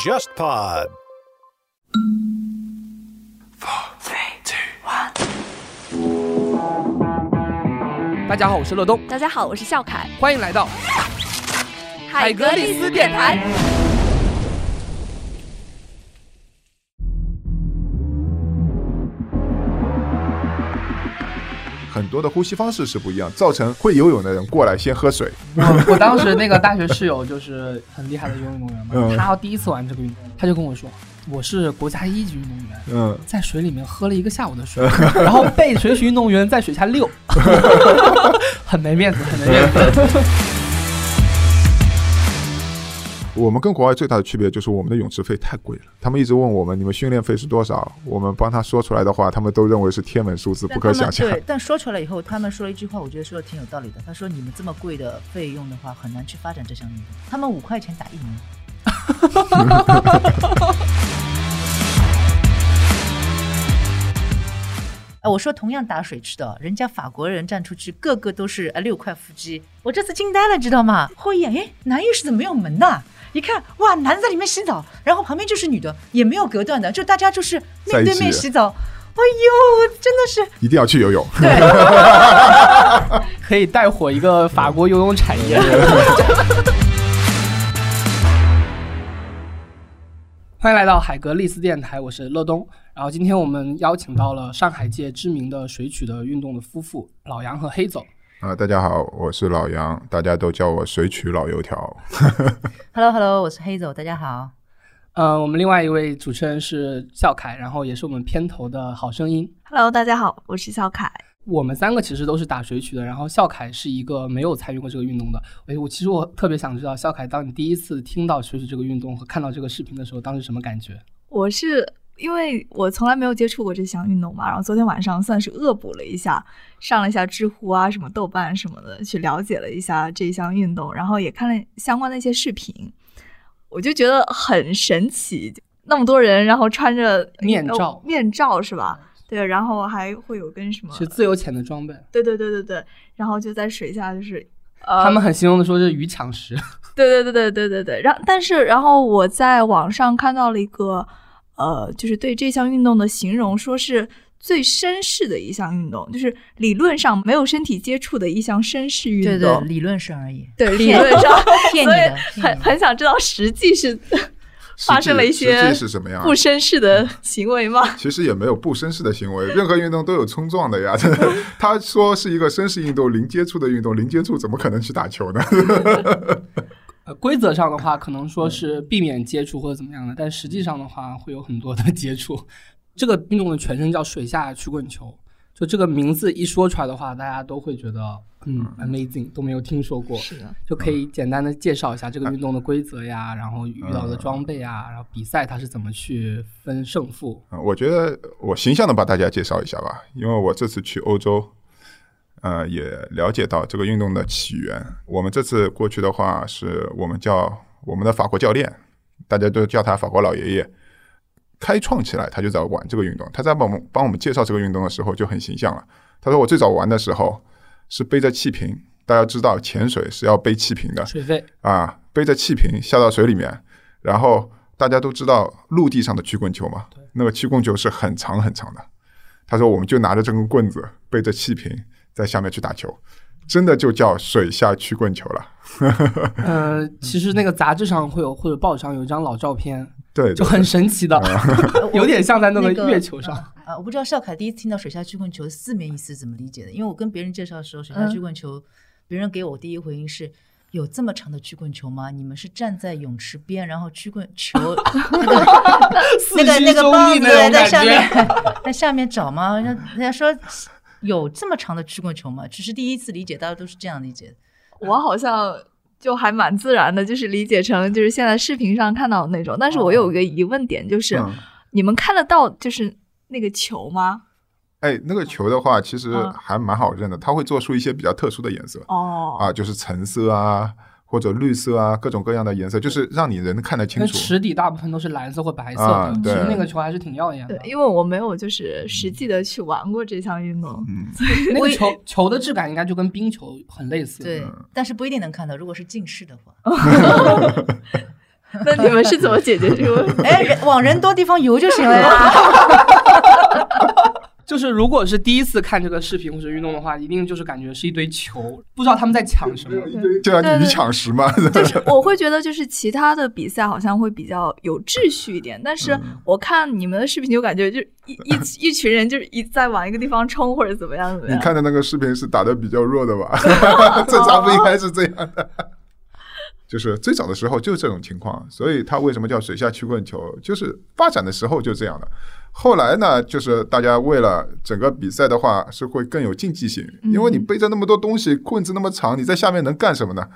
JustPod。大家好，我是乐东，大家好，我是笑凯，欢迎来到海格力斯电台。很多的呼吸方式是不一样，造成会游泳的人过来先喝水。我我当时那个大学室友就是很厉害的游泳运动员嘛，嗯他要第一次玩这个运动，他就跟我说，我是国家一级运动员，嗯，在水里面喝了一个下午的水，然后被水曲运动员在水下溜，很没面子，很没面子。我们跟国外最大的区别就是我们的泳池费太贵了。他们一直问我们你们训练费是多少，我们帮他说出来的话，他们都认为是天文数字，不可想象。对，但说出来以后，他们说了一句话，我觉得说的挺有道理的。他说：“你们这么贵的费用的话，很难去发展这项运动。他们五块钱打一年。”哎，我说同样打水池的，人家法国人站出去，个个都是呃六块腹肌，我这次惊呆了，知道吗？后一眼，哎，男浴室怎么没有门呐？一看，哇，男的在里面洗澡，然后旁边就是女的，也没有隔断的，就大家就是面对面洗澡。哎呦，真的是一定要去游泳。对。可以带火一个法国游泳产业。欢迎来到海格力斯电台，我是乐东。然后今天我们邀请到了上海界知名的水曲的运动的夫妇老杨和黑总。啊、大家好，我是老杨，大家都叫我水曲老油条。Hello Hello，我是黑走，大家好。呃，我们另外一位主持人是笑凯，然后也是我们片头的好声音。Hello，大家好，我是笑凯。我们三个其实都是打水曲的，然后笑凯是一个没有参与过这个运动的。哎，我其实我特别想知道，笑凯，当你第一次听到水曲这个运动和看到这个视频的时候，当时什么感觉？我是因为我从来没有接触过这项运动嘛，然后昨天晚上算是恶补了一下，上了一下知乎啊、什么豆瓣什么的，去了解了一下这项运动，然后也看了相关的一些视频，我就觉得很神奇，那么多人，然后穿着面罩呃面罩是吧？对，然后还会有跟什么？是自由潜的装备。对对对对对，然后就在水下就是。呃，他们很形容的说是鱼抢食，对对对对对对对，然但是然后我在网上看到了一个，呃，就是对这项运动的形容，说是最绅士的一项运动，就是理论上没有身体接触的一项绅士运动。对对，理论上而已。对理论上骗你的，很很想知道实际是发生了一实些际是什么样啊不？绅士的行为吗？其实也没有不绅士的行为，任何运动都有冲撞的呀。他说是一个绅士运动，零接触的运动，零接触怎么可能去打球呢？呃，规则上的话可能说是避免接触或者怎么样的，但实际上的话会有很多的 接触。这个运动的全称叫水下曲棍球，就这个名字一说出来的话，大家都会觉得嗯 amazing，都没有听说过。是的，就可以简单的介绍一下这个运动的规则呀，然后遇到的装备啊，然后比赛它是怎么去分胜负。啊我觉得我形象的把大家介绍一下吧，因为我这次去欧洲，呃，也了解到这个运动的起源。我们这次过去的话，是我们叫我们的法国教练，大家都叫他法国老爷爷，开创起来，他就在玩这个运动。他在帮我们帮我们介绍这个运动的时候就很形象了。他说我最早玩的时候是背着气瓶，大家知道潜水是要背气瓶的，水费啊，背着气瓶下到水里面，然后大家都知道陆地上的曲棍球嘛，那个曲棍球是很长很长的。他说我们就拿着这根棍子，背着气瓶在下面去打球，真的就叫水下曲棍球了。呃，其实那个杂志上会有或者报纸上有一张老照片，对，就很神奇的，有点像在那个那个月球上。啊，我不知道邵凯第一次听到水下曲棍球的字面意思怎么理解的，因为我跟别人介绍的时候，水下曲棍球，别人给我第一回应是。有这么长的曲棍球吗？你们是站在泳池边，然后曲棍球 那个那个那个棒子在下面在下面找吗？人家人家说有这么长的曲棍球吗？只是第一次理解，大家都是这样理解的。我好像就还蛮自然的，就是理解成就是现在视频上看到的那种。但是我有一个疑问点，就是、嗯你们看得到就是那个球吗？哎，那个球的话，其实嗯还蛮好认的，它会做出一些比较特殊的颜色哦，啊，就是橙色啊，或者绿色啊，各种各样的颜色，就是让你人看得清那楚。池底大部分都是蓝色或白色的，其啊对实那个球还是挺耀眼的对，。因为我没有就是实际的去玩过这项运动，嗯，那个球球的质感应该就跟冰球很类似。对，但是不一定能看到。如果是近视的话，那你们是怎么解决这个问题？哎，人往人多地方游就行了呀。就是如果是第一次看这个视频或者运动的话，一定就是感觉是一堆球，不知道他们在抢什么。就像你抢食嘛，就是我会觉得，就是其他的比赛好像会比较有秩序一点，但是嗯我看你们的视频就感觉就一一一群人就是一在往一个地方冲或者怎么样怎么样。你看的那个视频是打的比较弱的吧？正常不应该是这样的。就是最早的时候就是这种情况，所以它为什么叫水下曲棍球？就是发展的时候就这样的。后来呢，就是大家为了整个比赛的话是会更有竞技性，因为你背着那么多东西，棍子那么长，你在下面能干什么呢？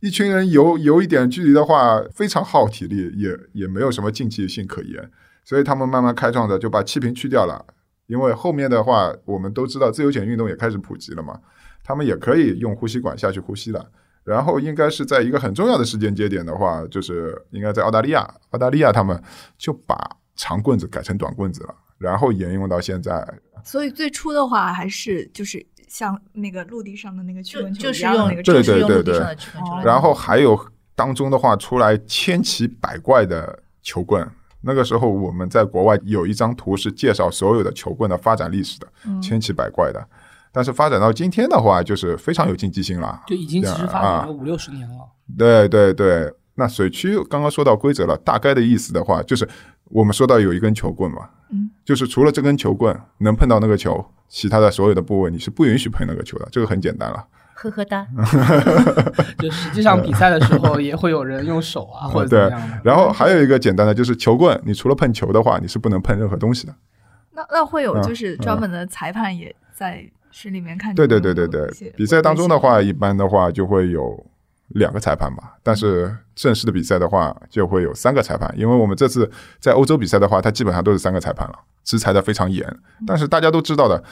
一群人游游一点距离的话，非常耗体力，也也没有什么竞技性可言。所以他们慢慢开创的就把气瓶去掉了，因为后面的话，我们都知道自由潜运动也开始普及了嘛，他们也可以用呼吸管下去呼吸了。然后应该是在一个很重要的时间节点的话，就是应该在澳大利亚，澳大利亚他们就把长棍子改成短棍子了，然后沿用到现在。所以最初的话还是就是像那个陆地上的那个曲就棍球就是用一样那个对对对陆地上的曲棍然后还有当中的话出来千奇百怪的球棍。那个时候我们在国外有一张图是介绍所有的球棍的发展历史的，千奇百怪的。但是发展到今天的话，就是非常有竞技性了。就已经其实发啊展了五六十年了。对对对，那水区刚刚说到规则了，大概的意思的话，就是我们说到有一根球棍嘛，嗯，就是除了这根球棍能碰到那个球，其他的所有的部位你是不允许碰那个球的，这个很简单了。呵呵哒。就实际上比赛的时候也会有人用手啊 或者怎对么样的。然后还有一个简单的就是球棍，你除了碰球的话，你是不能碰任何东西的。那那会有嗯就是专门的裁判也在水里面看。对对对对对，比赛当中的，话，一般的话就会有两个裁判吧，但是正式的比赛的话就会有三个裁判，因为我们这次在欧洲比赛的话，它基本上都是三个裁判了，制裁的非常严。但是大家都知道的，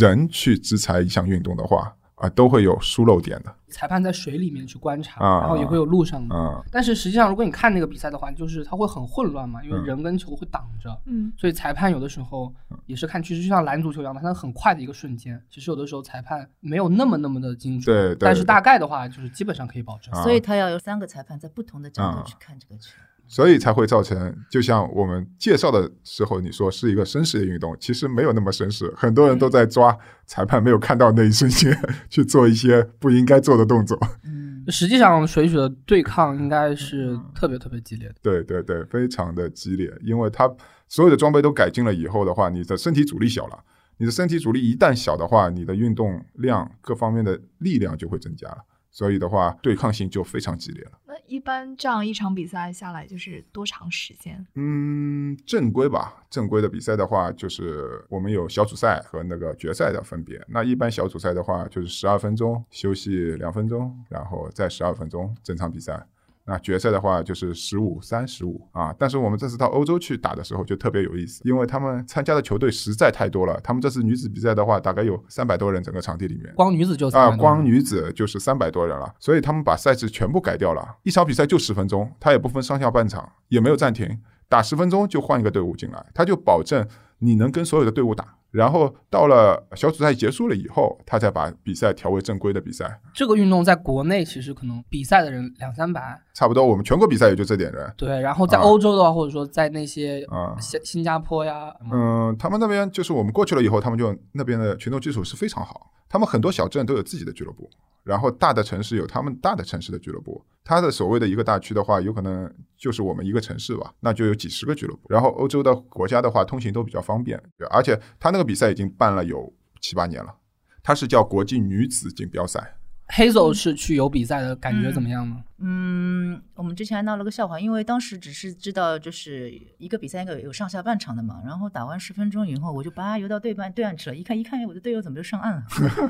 人去制裁一项运动的话啊，都会有疏漏点的裁判在水里面去观察，啊然后也会有路上的。啊、但是实际上，如果你看那个比赛的话，就是它会很混乱嘛，因为嗯人跟球会挡着，嗯，所以裁判有的时候也是看趋势，就像篮足球一样嘛，它很快的一个瞬间，其实有的时候裁判没有那么那么的精准，对对但是大概的话就是基本上可以保证。啊所以他要有三个裁判在不同的角度啊去看这个球。所以才会造成，就像我们介绍的时候，你说是一个绅士的运动，其实没有那么绅士，很多人都在抓裁判没有看到那一瞬间 去做一些不应该做的动作。嗯，实际上，水曲的对抗应该是特别特别激烈的。对对对，非常的激烈，因为它所有的装备都改进了以后的话，你的身体阻力小了，你的身体阻力一旦小的话，你的运动量各方面的力量就会增加了，所以的话对抗性就非常激烈了。那一般这样一场比赛下来就是多长时间？嗯，正规吧，正规的比赛的话，就是我们有小组赛和那个决赛的分别。那一般小组赛的话，就是十二分钟休息两分钟，然后再十二分钟整场比赛。那决赛的话就是十五三十五啊，但是我们这次到欧洲去打的时候就特别有意思，因为他们参加的球队实在太多了。他们这次女子比赛的话，大概有三百多人，整个场地里面。光女子就啊，300多人光女子就是三百多人了，所以他们把赛制全部改掉了，一场比赛就十分钟，他也不分上下半场，也没有暂停，打十分钟就换一个队伍进来，他就保证你能跟所有的队伍打，然后到了小组赛结束了以后，他才把比赛调为正规的比赛。这个运动在国内其实可能比赛的人两三百，差不多我们全国比赛也就这点人，对，然后在啊欧洲的话，或者说在那些啊。新新加坡呀，嗯，他们那边就是我们过去了以后，他们就那边的群众基础是非常好，他们很多小镇都有自己的俱乐部，然后大的城市有他们大的城市的俱乐部。它的所谓的一个大区的话，有可能就是我们一个城市吧，那就有几十个俱乐部。然后欧洲的国家的话，通行都比较方便，而且他那个比赛已经办了有七八年了，它是叫国际女子锦标赛。Hazel 是去有比赛的感觉怎么样呢？嗯我们之前还闹了个笑话，因为当时只是知道就是一个比赛一个有上下半场的嘛，然后打完十分钟以后，我就叭游到对半对岸去了，一看一看，我的队友怎么就上岸了？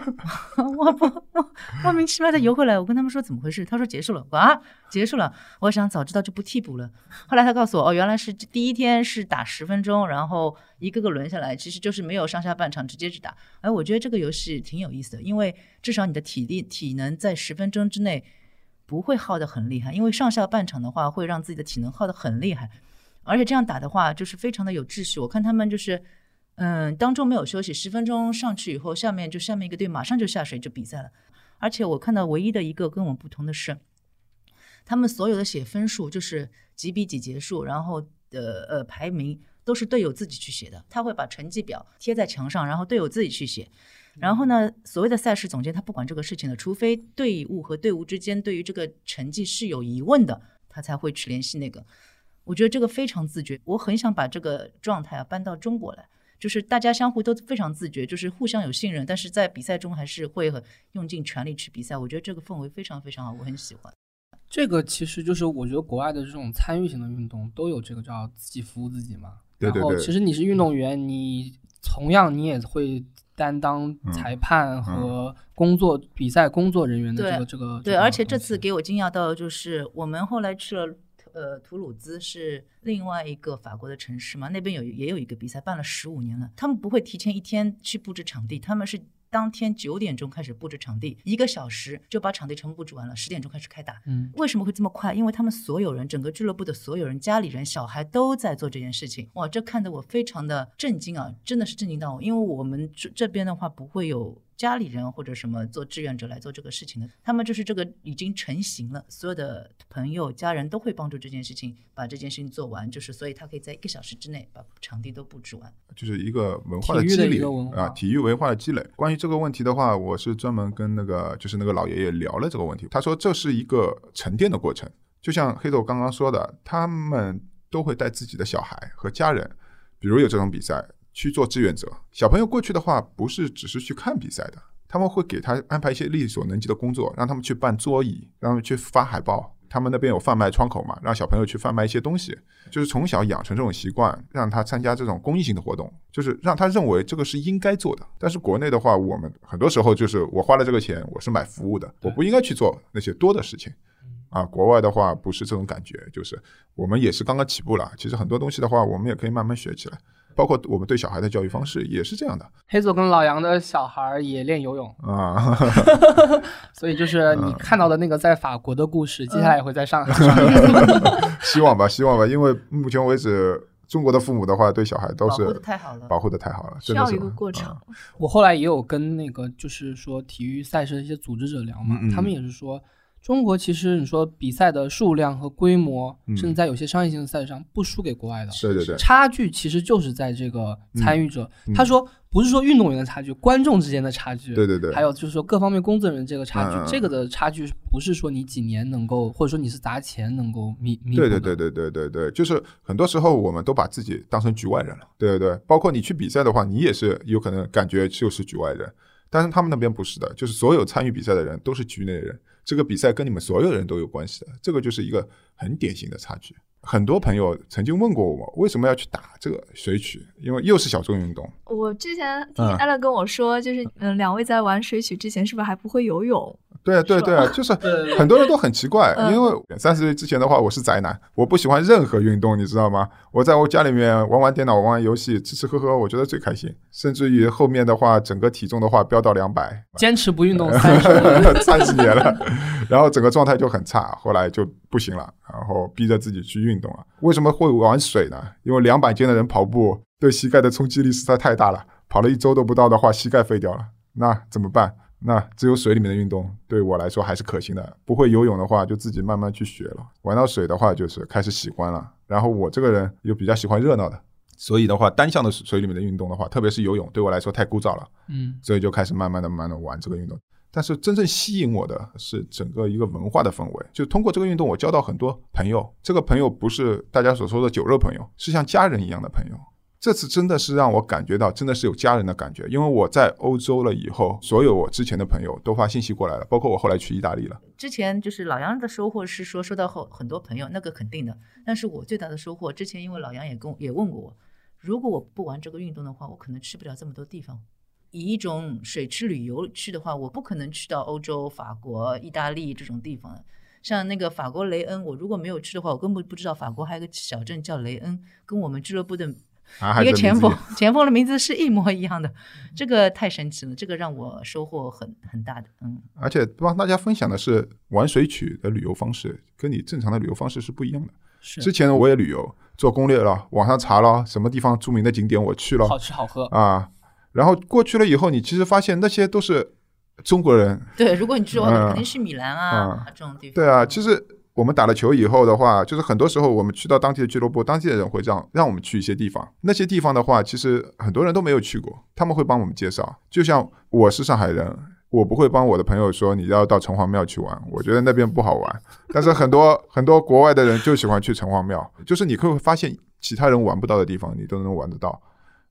我不莫名其妙的游回来，我跟他们说怎么回事，他说结束了，哇，结束了，我想早知道就不替补了。后来他告诉我，哦，原来是第一天是打十分钟，然后一个个轮下来，其实就是没有上下半场，直接去打。哎，我觉得这个游戏挺有意思的，因为至少你的体力体能在十分钟之内。不会耗得很厉害，因为上下半场的话会让自己的体能耗得很厉害，而且这样打的话就是非常的有秩序。我看他们就是，嗯，当中没有休息，十分钟上去以后，下面就下面一个队马上就下水就比赛了。而且我看到唯一的一个跟我们不同的是，他们所有的写分数就是几比几结束，然后的呃排名都是队友自己去写的，他会把成绩表贴在墙上，然后队友自己去写。然后呢，所谓的赛事总监他不管这个事情的，除非队伍和队伍之间对于这个成绩是有疑问的，他才会去联系那个。我觉得这个非常自觉，我很想把这个状态啊搬到中国来，就是大家相互都非常自觉，就是互相有信任，但是在比赛中还是会很用尽全力去比赛。我觉得这个氛围非常非常好，我很喜欢。这个其实就是我觉得国外的这种参与型的运动都有这个叫自己服务自己嘛。对对对然后其实你是运动员，你同样你也会担当裁判和工作、比赛工作人员的这个这个。对，而且这次给我惊讶到的就是，我们后来去了呃图鲁兹，是另外一个法国的城市嘛，那边有也有一个比赛，办了十五年了。他们不会提前一天去布置场地，他们是当天九点钟开始布置场地，一个小时就把场地全部布置完了，十点钟开始开打。嗯，为什么会这么快？因为他们所有人，整个俱乐部的所有人、家里人、小孩都在做这件事情。哇，这看得我非常的震惊啊！真的是震惊到我，因为我们这这边的话不会有家里人或者什么做志愿者来做这个事情的，他们就是这个已经成型了，所有的朋友、家人都会帮助这件事情把这件事情做完，就是所以他可以在一个小时之内把场地都布置完。就是一个文化的积累啊，体育文化的积累。关于这个问题的话，我是专门跟那个就是那个老爷爷聊了这个问题。他说这是一个沉淀的过程，就像黑豆刚刚说的，他们都会带自己的小孩和家人，比如有这种比赛去做志愿者。小朋友过去的话，不是只是去看比赛的，他们会给他安排一些力所能及的工作，让他们去办桌椅，让他们去发海报。他们那边有贩卖窗口嘛，让小朋友去贩卖一些东西，就是从小养成这种习惯，让他参加这种公益性的活动，就是让他认为这个是应该做的。但是国内的话，我们很多时候就是我花了这个钱，我是买服务的，我不应该去做那些多的事情。啊，国外的话不是这种感觉，就是我们也是刚刚起步了。其实很多东西的话，我们也可以慢慢学起来，包括我们对小孩的教育方式也是这样的。黑总跟老杨的小孩儿也练游泳，啊。所以就是嗯。你看到的那个在法国的故事，接下来也会在上海。希望吧，希望吧，因为目前为止，中国的父母的话对小孩都是保护的太好了。保护的太好了，需要一个过程。嗯我后来也有跟那个就是说体育赛事的一些组织者聊嘛，嗯嗯。他们也是说，中国其实你说比赛的数量和规模，嗯。甚至在有些商业性的赛事上不输给国外的。对对对，差距其实就是在这个参与者，嗯。他说不是说运动员的差距，观众之间的差距，对对对，还有就是说各方面工作人员这个差距，这个的差距不是说你几年能够，或者说你是砸钱能够弥弥补的。对对对对对对对，就是很多时候我们都把自己当成局外人了，对对对，包括你去比赛的话，你也是有可能感觉就是局外人，但是他们那边不是的，就是所有参与比赛的人都是局内人，这个比赛跟你们所有人都有关系的，这个就是一个很典型的差距。很多朋友曾经问过我，为什么要去打这个水曲？因为又是小众运动，我之前听嗯艾乐跟我说，就是嗯，两位在玩水曲之前是不是还不会游泳？对啊对对啊，就是很多人都很奇怪，嗯因为三十岁之前的话，我是宅男，我不喜欢任何运动，你知道吗？我在我家里面玩玩电脑、玩玩游戏，吃吃喝喝，我觉得最开心。甚至于后面的话，整个体重的话飙到两百，坚持不运动三十 年了，然后整个状态就很差，后来就不行了，然后逼着自己去运动了。为什么会玩水呢？因为两百斤的人跑步对膝盖的冲击力实在太大了，跑了一周都不到的话，膝盖废掉了，那怎么办？那只有水里面的运动对我来说还是可行的。不会游泳的话，就自己慢慢去学了。玩到水的话，就是开始喜欢了。然后我这个人又比较喜欢热闹的，所以的话，单向的水里面的运动的话，特别是游泳，对我来说太枯燥了。嗯，所以就开始慢慢的、慢慢的玩这个运动。但是真正吸引我的是整个一个文化的氛围，就通过这个运动，我交到很多朋友。这个朋友不是大家所说的酒肉朋友，是像家人一样的朋友。这次真的是让我感觉到，真的是有家人的感觉。因为我在欧洲了以后，所有我之前的朋友都发信息过来了，包括我后来去意大利了。之前就是老杨的收获是说收到后很多朋友，那个肯定的。但是我最大的收获，之前因为老杨也跟我也问过我，如果我不玩这个运动的话，我可能去不了这么多地方。以一种水池旅游去的话，我不可能去到欧洲、法国、意大利这种地方。像那个法国雷恩，我如果没有去的话，我根本不知道法国还有个小镇叫雷恩，跟我们俱乐部的一个前锋子的名字也，前锋的名字是一模一样的，这个太神奇了，这个让我收获很很大的。嗯，而且帮大家分享的是玩水曲的旅游方式，跟你正常的旅游方式是不一样的。是之前我也旅游，做攻略了，网上查了什么地方著名的景点我去了好吃好喝，啊，然后过去了以后，你其实发现那些都是中国人。对，如果你去的话，嗯肯定去米兰啊、嗯这种地方。对啊，其实我们打了球以后的话，就是很多时候我们去到当地的俱乐部，当地的人会让让我们去一些地方。那些地方的话，其实很多人都没有去过，他们会帮我们介绍。就像我是上海人，我不会帮我的朋友说你要到城隍庙去玩，我觉得那边不好玩。但是很多 很多国外的人就喜欢去城隍庙，就是你会发现其他人玩不到的地方，你都能玩得到。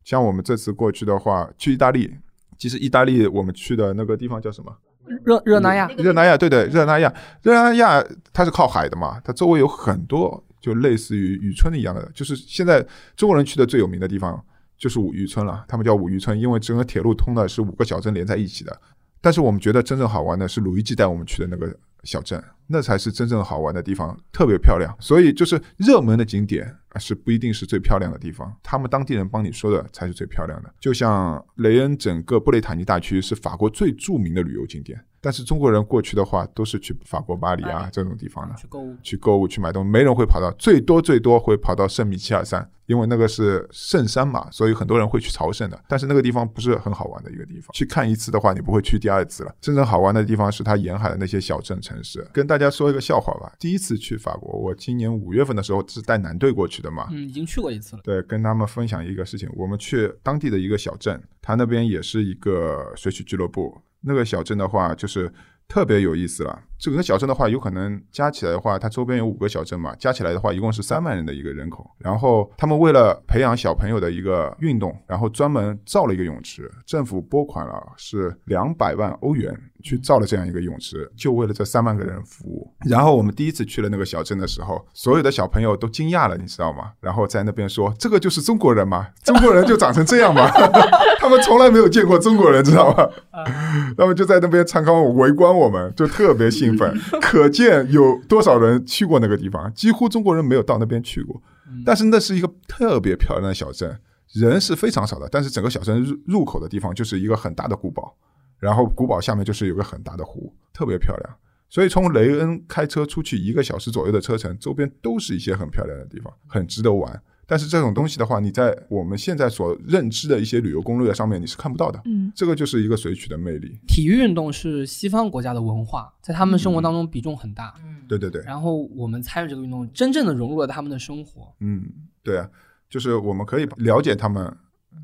像我们这次过去的话，去意大利，其实意大利我们去的那个地方叫什么？热热那亚。热那亚，对对，热那亚，热那亚它是靠海的嘛，它周围有很多就类似于渔村一样的，就是现在中国人去的最有名的地方就是五渔村了，他们叫五渔村，因为整个铁路通的是五个小镇连在一起的。但是我们觉得真正好玩的是鲁伊基带我们去的那个小镇，那才是真正好玩的地方，特别漂亮。所以就是热门的景点啊是不一定是最漂亮的地方，他们当地人帮你说的才是最漂亮的。就像雷恩整个布雷塔尼大区是法国最著名的旅游景点，但是中国人过去的话都是去法国巴黎啊这种地方的。去购物，去购物、去买东西，没人会跑到，最多最多会跑到圣米切尔山，因为那个是圣山嘛，所以很多人会去朝圣的。但是那个地方不是很好玩的一个地方，去看一次的话，你不会去第二次了。真正好玩的地方是它沿海的那些小镇城市。跟大家说一个笑话吧，第一次去法国，我今年五月份的时候是带男队过去的嘛，嗯，已经去过一次了。对，跟他们分享一个事情，我们去当地的一个小镇，它那边也是一个水曲俱乐部。那个小镇的话，就是特别有意思了。整个小镇的话，有可能加起来的话，它周边有五个小镇嘛，加起来的话，一共是三万人的一个人口。然后他们为了培养小朋友的一个运动，然后专门造了一个泳池，政府拨款了是两百万欧元去造了这样一个泳池，就为了这三万个人服务。然后我们第一次去了那个小镇的时候，所有的小朋友都惊讶了，你知道吗？然后在那边说：“这个就是中国人吗？中国人就长成这样吗？” 他们从来没有见过中国人，知道吗？他们就在那边参观围观我们，就特别兴奋。可见有多少人去过那个地方，几乎中国人没有到那边去过。但是那是一个特别漂亮的小镇，人是非常少的，但是整个小镇入入口的地方就是一个很大的古堡，然后古堡下面就是有个很大的湖，特别漂亮。所以从雷恩开车出去一个小时左右的车程，周边都是一些很漂亮的地方，很值得玩。但是这种东西的话，你在我们现在所认知的一些旅游攻略上面你是看不到的。嗯，这个就是一个水曲的魅力。体育运动是西方国家的文化，在他们生活当中比重很大。嗯，对对对，然后我们参与这个运动，真正的融入了他们的生活。嗯，对啊，就是我们可以了解他们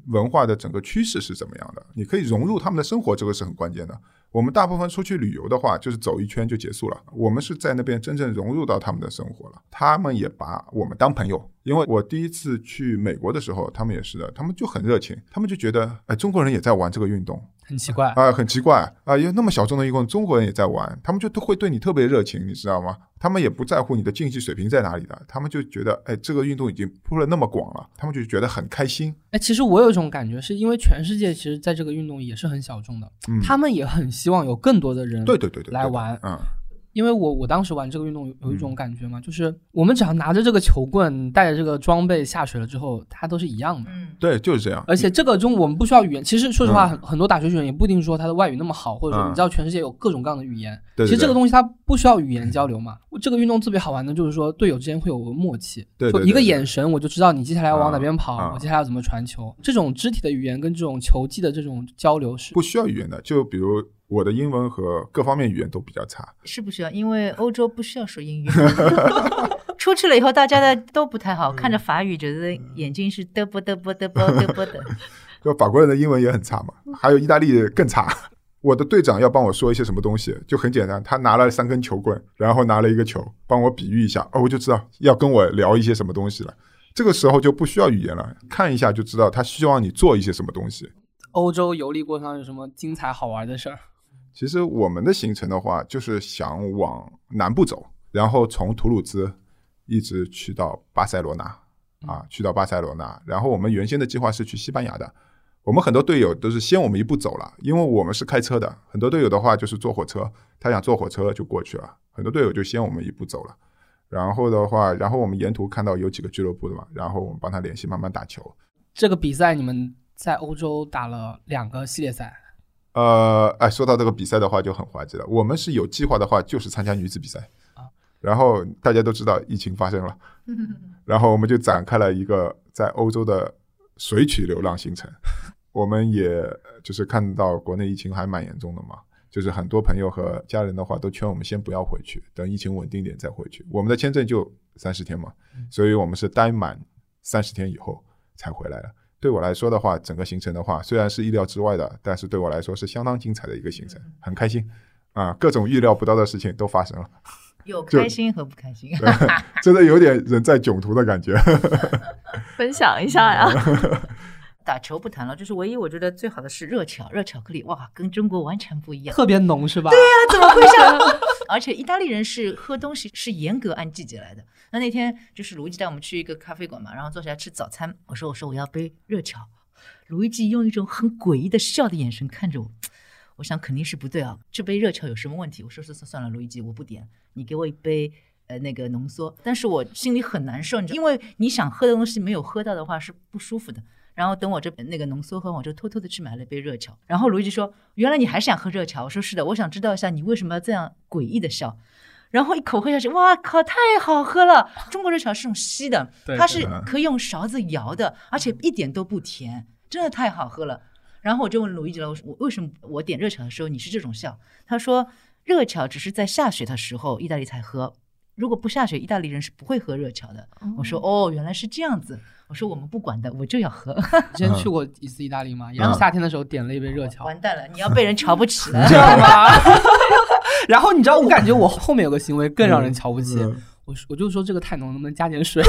文化的整个趋势是怎么样的，你可以融入他们的生活，这个是很关键的。我们大部分出去旅游的话，就是走一圈就结束了。我们是在那边真正融入到他们的生活了，他们也把我们当朋友。因为我第一次去美国的时候，他们也是的，他们就很热情，他们就觉得，哎，中国人也在玩这个运动，很奇怪，啊、很奇怪。啊，有那么小众的一个中国人也在玩，他们就都会对你特别热情，你知道吗？他们也不在乎你的竞技水平在哪里的，他们就觉得，哎，这个运动已经铺了那么广了，他们就觉得很开心。哎，其实我有一种感觉，是因为全世界其实在这个运动也是很小众的，嗯，他们也很希望有更多的人对对对对，对来玩。嗯，因为我我当时玩这个运动有有一种感觉嘛，就是我们只要拿着这个球棍，带着这个装备下水了之后，它都是一样的。嗯，对，就是这样。而且这个中我们不需要语言，其实说实话，嗯很很多打球选手也不一定说他的外语那么好，或者说嗯你知道全世界有各种各样的语言，对对其实这个东西它不需要语言交流嘛。这个运动特别好玩的就是说队友之间会有个默契，就一个眼神我就知道你接下来要往哪边跑，我接下来要怎么传球。这种肢体的语言跟这种球技的这种交流是不需要语言的，就比如我的英文和各方面语言都比较差，是不需要，因为欧洲不需要说英语。出去了以后，大家的都不太好，看着法语，觉得眼睛是嘚啵嘚啵嘚啵嘚啵的。就法国人的英文也很差嘛，还有意大利更差。我的队长要帮我说一些什么东西，就很简单，他拿了三根球棍，然后拿了一个球，帮我比喻一下，哦，我就知道要跟我聊一些什么东西了。这个时候就不需要语言了，看一下就知道他希望你做一些什么东西。欧洲游历过程上有什么精彩好玩的事儿？其实我们的行程的话，就是想往南部走，然后从图鲁兹一直去到巴塞罗那啊，去到巴塞罗那。然后我们原先的计划是去西班牙的，我们很多队友都是先我们一步走了，因为我们是开车的，很多队友的话就是坐火车，他想坐火车就过去了，很多队友就先我们一步走了。然后的话，然后我们沿途看到有几个俱乐部的嘛，然后我们帮他联系，慢慢打球。这个比赛你们在欧洲打了两个系列赛，呃，哎，说到这个比赛的话就很滑稽了。我们是有计划的话，就是参加女子比赛啊。然后大家都知道疫情发生了，然后我们就展开了一个在欧洲的水曲流浪行程。我们也就是看到国内疫情还蛮严重的嘛，就是很多朋友和家人的话都劝我们先不要回去，等疫情稳定点再回去。我们的签证就三十天嘛，所以我们是待满三十天以后才回来的。对我来说的话，整个行程的话虽然是意料之外的，但是对我来说是相当精彩的一个行程，很开心啊！各种预料不到的事情都发生了，有开心和不开心。真的有点人在囧途的感觉。分享一下呀。打球不谈了，就是唯一我觉得最好的是热巧，热巧克力，哇，跟中国完全不一样，特别浓是吧？对呀，怎么会像？而且意大利人是喝东西是严格按季节来的。那那天就是卢易带我们去一个咖啡馆嘛，然后坐下来吃早餐。我说我说我要杯热巧，卢易用一种很诡异的笑的眼神看着我，我想肯定是不对啊，这杯热巧有什么问题？我说算算算了，卢易吉我不点，你给我一杯呃那个浓缩。但是我心里很难受，因为你想喝的东西没有喝到的话是不舒服的。然后等我这那个浓缩喝完，我就偷偷的去买了一杯热巧。然后卢易吉说：“原来你还是想喝热巧？”我说：“是的，我想知道一下你为什么要这样诡异的笑。”然后一口喝下去，哇靠，太好喝了！中国热巧是种稀的，它是可以用勺子摇的，而且一点都不甜，真的太好喝了。然后我就问卢易吉了：“我说我为什么我点热巧的时候你是这种笑？”他说：“热巧只是在下雪的时候意大利才喝，如果不下雪，意大利人是不会喝热巧的。”我说：“哦，原来是这样子。”我说我们不管的，我就要喝。之前去过一次意大利吗，也是夏天的时候点了一杯热巧。完蛋了，你要被人瞧不起了，知道吗？然后你知道，我感觉我后面有个行为更让人瞧不起。我我就说这个太浓，能不能加点水？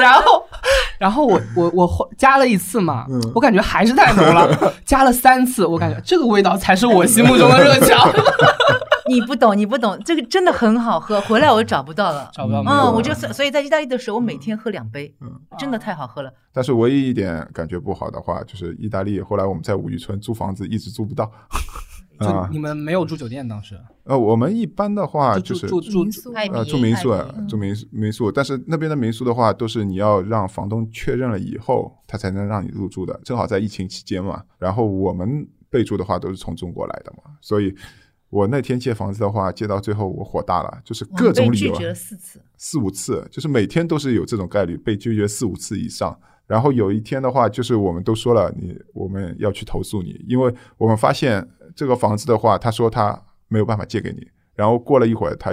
然后，然后我我我加了一次嘛，我感觉还是太浓了。加了三次，我感觉这个味道才是我心目中的热巧。你不懂，你不懂，这个真的很好喝。回来我找不到了，找不到。嗯，我就所以在意大利的时候，我每天喝两杯，嗯，真的太好喝了。但是唯一一点感觉不好的话，就是意大利。后来我们在五渔村租房子，一直租不到。就你们没有住酒店当时？呃，我们一般的话就是住住呃住民宿，住民民宿。但是那边的民宿的话，都是你要让房东确认了以后，他才能让你入住的。正好在疫情期间嘛，然后我们备注的话都是从中国来的嘛，所以。我那天借房子的话，借到最后我火大了，就是各种理由，拒绝了四次，四五次，就是每天都是有这种概率被拒绝四五次以上。然后有一天的话，就是我们都说了，你我们要去投诉你，因为我们发现这个房子的话，他说他没有办法借给你。然后过了一会儿，他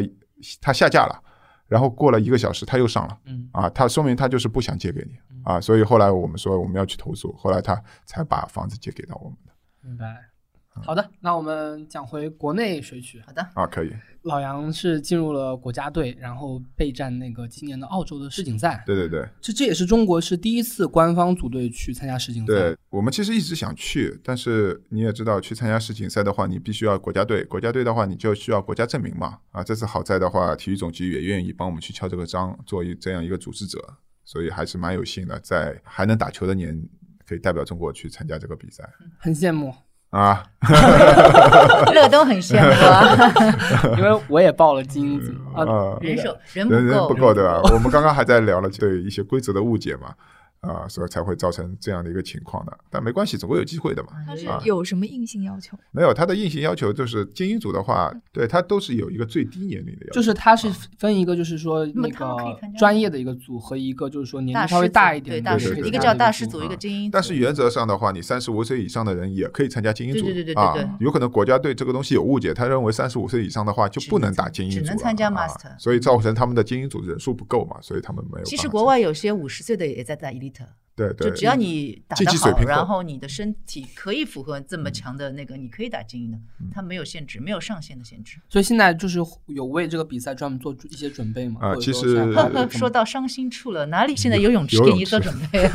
他下架了，然后过了一个小时他又上了，嗯啊，他说明他就是不想借给你啊。所以后来我们说我们要去投诉，后来他才把房子借给到我们的。明白。好的，那我们讲回国内水曲。好的啊，可以。老杨是进入了国家队，然后备战那个今年的澳洲的世锦赛。对对对，这这也是中国是第一次官方组队去参加世锦赛。对我们其实一直想去，但是你也知道，去参加世锦赛的话，你必须要国家队。国家队的话，你就需要国家证明嘛。啊，这次好在的话，体育总局也愿意帮我们去敲这个章，做一这样一个组织者，所以还是蛮有幸的，在还能打球的年，可以代表中国去参加这个比赛，很羡慕。啊，乐东很羡慕，因为我也报了精英组啊，人手人不够，不够对吧？我们刚刚还在聊了对一些规则的误解嘛。啊，所以才会造成这样的一个情况的，但没关系，总会有机会的嘛。它是有什么硬性要求？没有，它的硬性要求就是精英组的话，对它都是有一个最低年龄的要求。就是它是分一个，就是说那个专业的一个组和一个就是说年龄稍微大一点的，一个叫大师组，一个精英。但是原则上的话，你三十五岁以上的人也可以参加精英组。对对对对对。有可能国家对这个东西有误解，他认为三十五岁以上的话就不能打精英组，只能参加 master，所以造成他们的精英组人数不够嘛，所以他们没有。其实国外有些五十岁的也在打 elite。对对，就只要你打得好，然后你的身体可以符合这么强的那个，你可以打精英的，它没有限制，没有上限的限制。所以现在就是有为这个比赛专门做一些准备嘛？啊，其实 说到伤心处了，哪里现在游泳池给你做准备？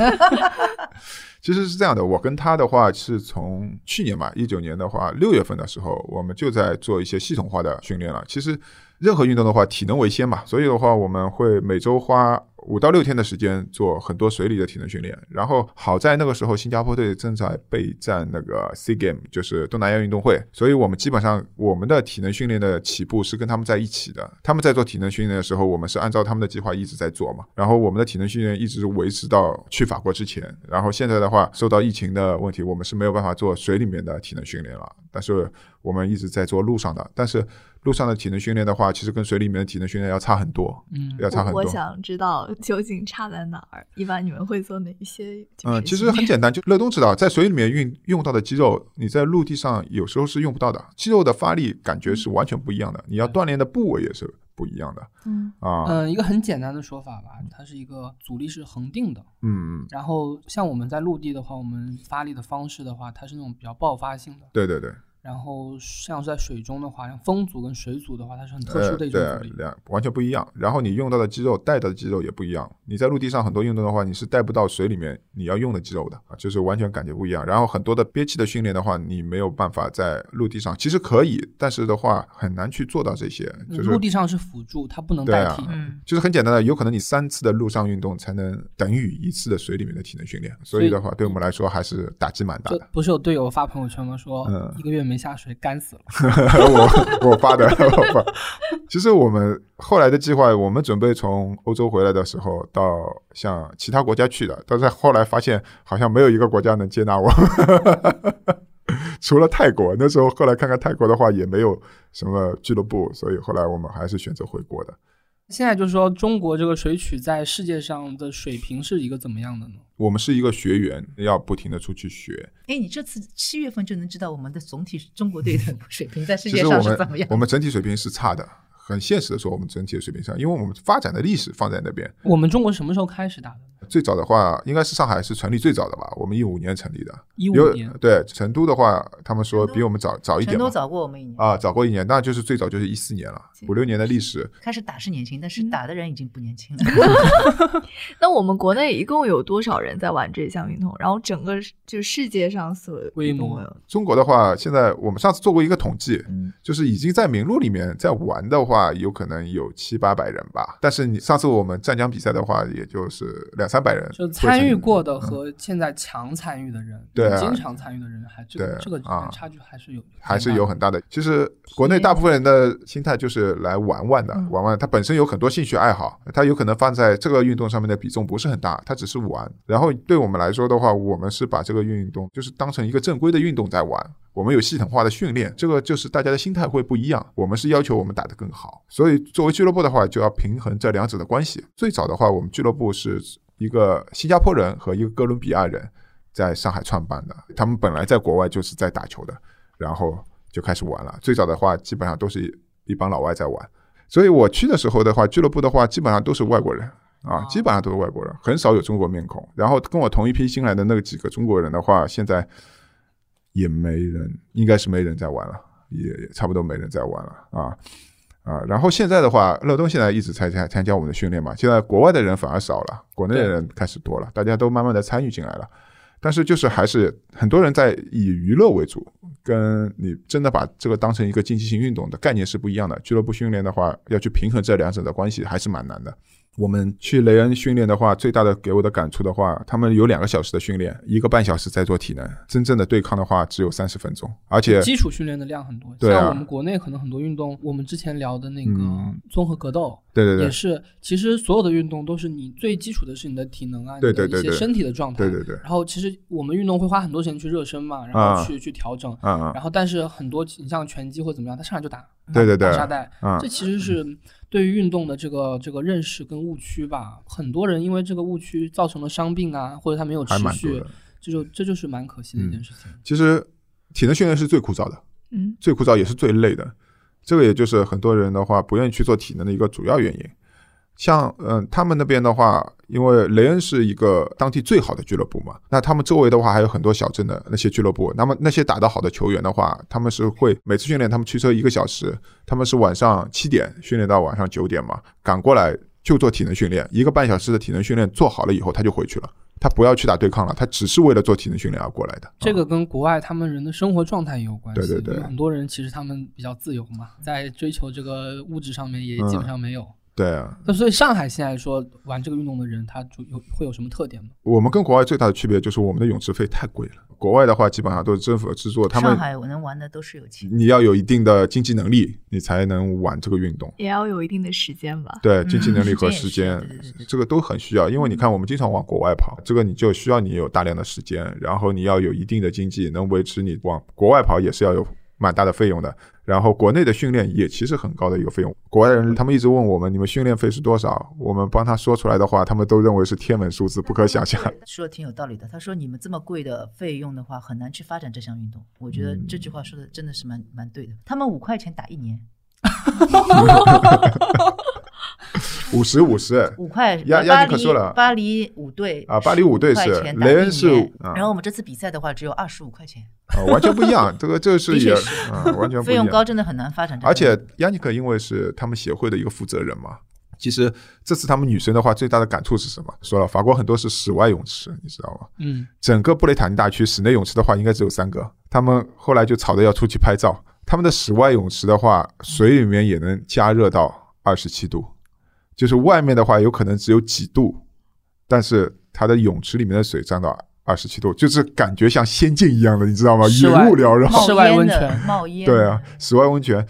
其实是这样的，我跟他的话是从去年吧，一九年的话六月份的时候，我们就在做一些系统化的训练了。其实任何运动的话，体能为先嘛，所以的话，我们会每周花五到六天的时间做很多水里的体能训练。然后好在那个时候，新加坡队正在备战那个 Sea Game，就是东南亚运动会，所以我们基本上我们的体能训练的起步是跟他们在一起的。他们在做体能训练的时候，我们是按照他们的计划一直在做嘛。然后我们的体能训练一直维持到去法国之前。然后现在的话，受到疫情的问题，我们是没有办法做水里面的体能训练了。但是我们一直在做路上的，但是。路上的体能训练的话，其实跟水里面的体能训练要差很多，嗯，要差很多。我想知道究竟差在哪儿？一般你们会做哪一些？嗯，其实很简单，就乐东知道，在水里面运用到的肌肉，你在陆地上有时候是用不到的。肌肉的发力感觉是完全不一样的，你要锻炼的部位也是不一样的。嗯啊，嗯，一个很简单的说法吧，它是一个阻力是恒定的。嗯嗯，然后像我们在陆地的话，我们发力的方式的话，它是那种比较爆发性的。对对对。然后像是在水中的话，像风阻跟水阻的话，它是很特殊的一种阻力，两完全不一样。然后你用到的肌肉带的肌肉也不一样。你在陆地上很多运动的话，你是带不到水里面你要用的肌肉的啊，就是完全感觉不一样。然后很多的憋气的训练的话，你没有办法在陆地上，其实可以，但是的话很难去做到这些。就是陆地上是辅助，它不能代替。嗯，就是很简单的，有可能你三次的陆上运动才能等于一次的水里面的体能训练。所以的话，对我们来说还是打击蛮大的。不是有队友发朋友圈吗？说一个月没下水，干死了。我我发的，我发。其实我们后来的计划，我们准备从欧洲回来的时候，到像其他国家去的，但是后来发现好像没有一个国家能接纳我，除了泰国。那时候后来看看泰国的话，也没有什么俱乐部，所以后来我们还是选择回国的。现在就是说，中国这个水曲在世界上的水平是一个怎么样的呢？我们是一个学员，要不停的出去学。哎，你这次七月份就能知道我们的总体中国队的 水平在世界上是怎么样？们我们整体水平是差的，很现实的说，我们整体的水平上，因为我们发展的历史放在那边。我们中国什么时候开始打的？最早的话，应该是上海是成立最早的吧？我们一五年成立的。一五年，对成都的话，他们说比我们早早一点。成都早过我们一年，啊，早过一年，那就是最早就是一四年了，五六年的历史。开始打是年轻，但是打的人已经不年轻了。那我们国内一共有多少人在玩这项运动？然后整个就世界上所有规模中国的话，现在我们上次做过一个统计，嗯就是已经在名录里面在玩的话，有可能有七八百人吧。但是你上次我们湛江比赛的话，也就是两三百人。就参与过的和现在强参与的人，对啊经常参与的人，还这个对这个啊差距还是有，还是有很大的。其实国内大部分人的心态就是来玩玩的，嗯玩玩。他本身有很多兴趣爱好，他有可能放在这个运动上面的比重不是很大，他只是玩。然后对我们来说的话，我们是把这个运动就是当成一个正规的运动在玩。我们有系统化的训练，这个就是大家的心态会不一样。我们是要求我们打得更好，所以作为俱乐部的话，就要平衡这两者的关系。最早的话，我们俱乐部是一个新加坡人和一个哥伦比亚人在上海创办的，他们本来在国外就是在打球的，然后就开始玩了。最早的话，基本上都是一帮老外在玩，所以我去的时候的话，俱乐部的话基本上都是外国人啊，基本上都是外国人，很少有中国面孔。然后跟我同一批新来的那几个中国人的话，现在也没人，应该是没人在玩了，也差不多没人在玩了啊。啊，然后现在的话，乐东现在一直参加参加我们的训练嘛，现在国外的人反而少了，国内的人开始多了，大家都慢慢的参与进来了。但是就是还是很多人在以娱乐为主，跟你真的把这个当成一个竞技性运动的概念是不一样的。俱乐部训练的话，要去平衡这两者的关系，还是蛮难的。我们去雷恩训练的话，最大的给我的感触的话，他们有两个小时的训练，一个半小时在做体能，真正的对抗的话只有三十分钟，而且基础训练的量很多。对啊。像我们国内可能很多运动，我们之前聊的那个嗯。综合格斗，对对对。也是，其实所有的运动都是你最基础的是你的体能啊，对对对对一些身体的状态。对对对，然后其实我们运动会花很多时间去热身嘛，然啊。后去、去调整。然后但是很多你像拳击或怎么样，他上来就打，对对对。打沙袋，嗯这其实是对于运动的这个这个认识跟误区吧。很多人因为这个误区造成了伤病啊，或者他没有持续，。这就这就是蛮可惜的一件事情。其实体能训练是最枯燥的，嗯，最枯燥也是最累的，这个也就是很多人的话不愿意去做体能的一个主要原因。像嗯、他们那边的话，因为雷恩是一个当地最好的俱乐部嘛，那他们周围的话还有很多小镇的那些俱乐部，那么那些打得好的球员的话，他们是会每次训练，他们驱车一个小时，他们是晚上七点训练到晚上九点嘛，赶过来就做体能训练，一个半小时的体能训练做好了以后，他就回去了。他不要去打对抗了，他只是为了做体能训练而过来的。这个啊跟国外他们人的生活状态也有关系。对对对很多人其实他们比较自由嘛，在追求这个物质上面也基本上没有。对啊，那所以上海现在说玩这个运动的人，他就有会有什么特点吗？我们跟国外最大的区别就是我们的泳池费太贵了。国外的话，基本上都是政府资助，他们上海我能玩的都是有钱。你要有一定的经济能力，你才能玩这个运动。也要有一定的时间吧。对，嗯经济能力和时时间也间对对对对，这个都很需要。因为你看，我们经常往国外跑，这个你就需要你有大量的时间，然后你要有一定的经济，能维持你往国外跑也是要有蛮大的费用的。然后国内的训练也其实很高的一个费用。国外人他们一直问我们，你们训练费是多少？我们帮他说出来的话，他们都认为是天文数字，不可想象。说的挺有道理的。他说你们这么贵的费用的话，很难去发展这项运动。我觉得这句话说的真的是蛮蛮对的。他们五块钱打一年，五十五十五块。亚亚尼克说了巴黎五队啊巴黎五队是5块钱打一雷恩是啊然后我们这次比赛的话只有二十五块钱，啊，完全不一样。这个这个是也是啊，完全不费用。高真的很难发展而。且亚尼克因为是他们协会的一个负责人嘛，其实这次他们女生的话最大的感触是什么？说了，法国很多是室外泳池，你知道吗？嗯，整个布雷塔尼大区室内泳池的话，应该只有三个。他们后来就吵着要出去拍照。他们的室外泳池的话，水里面也能加热到二十七度，就是外面的话有可能只有几度，但是它的泳池里面的水涨到二十七度，就是感觉像仙境一样的，你知道吗？云雾缭绕。室外温泉冒烟，对啊，，室外温泉，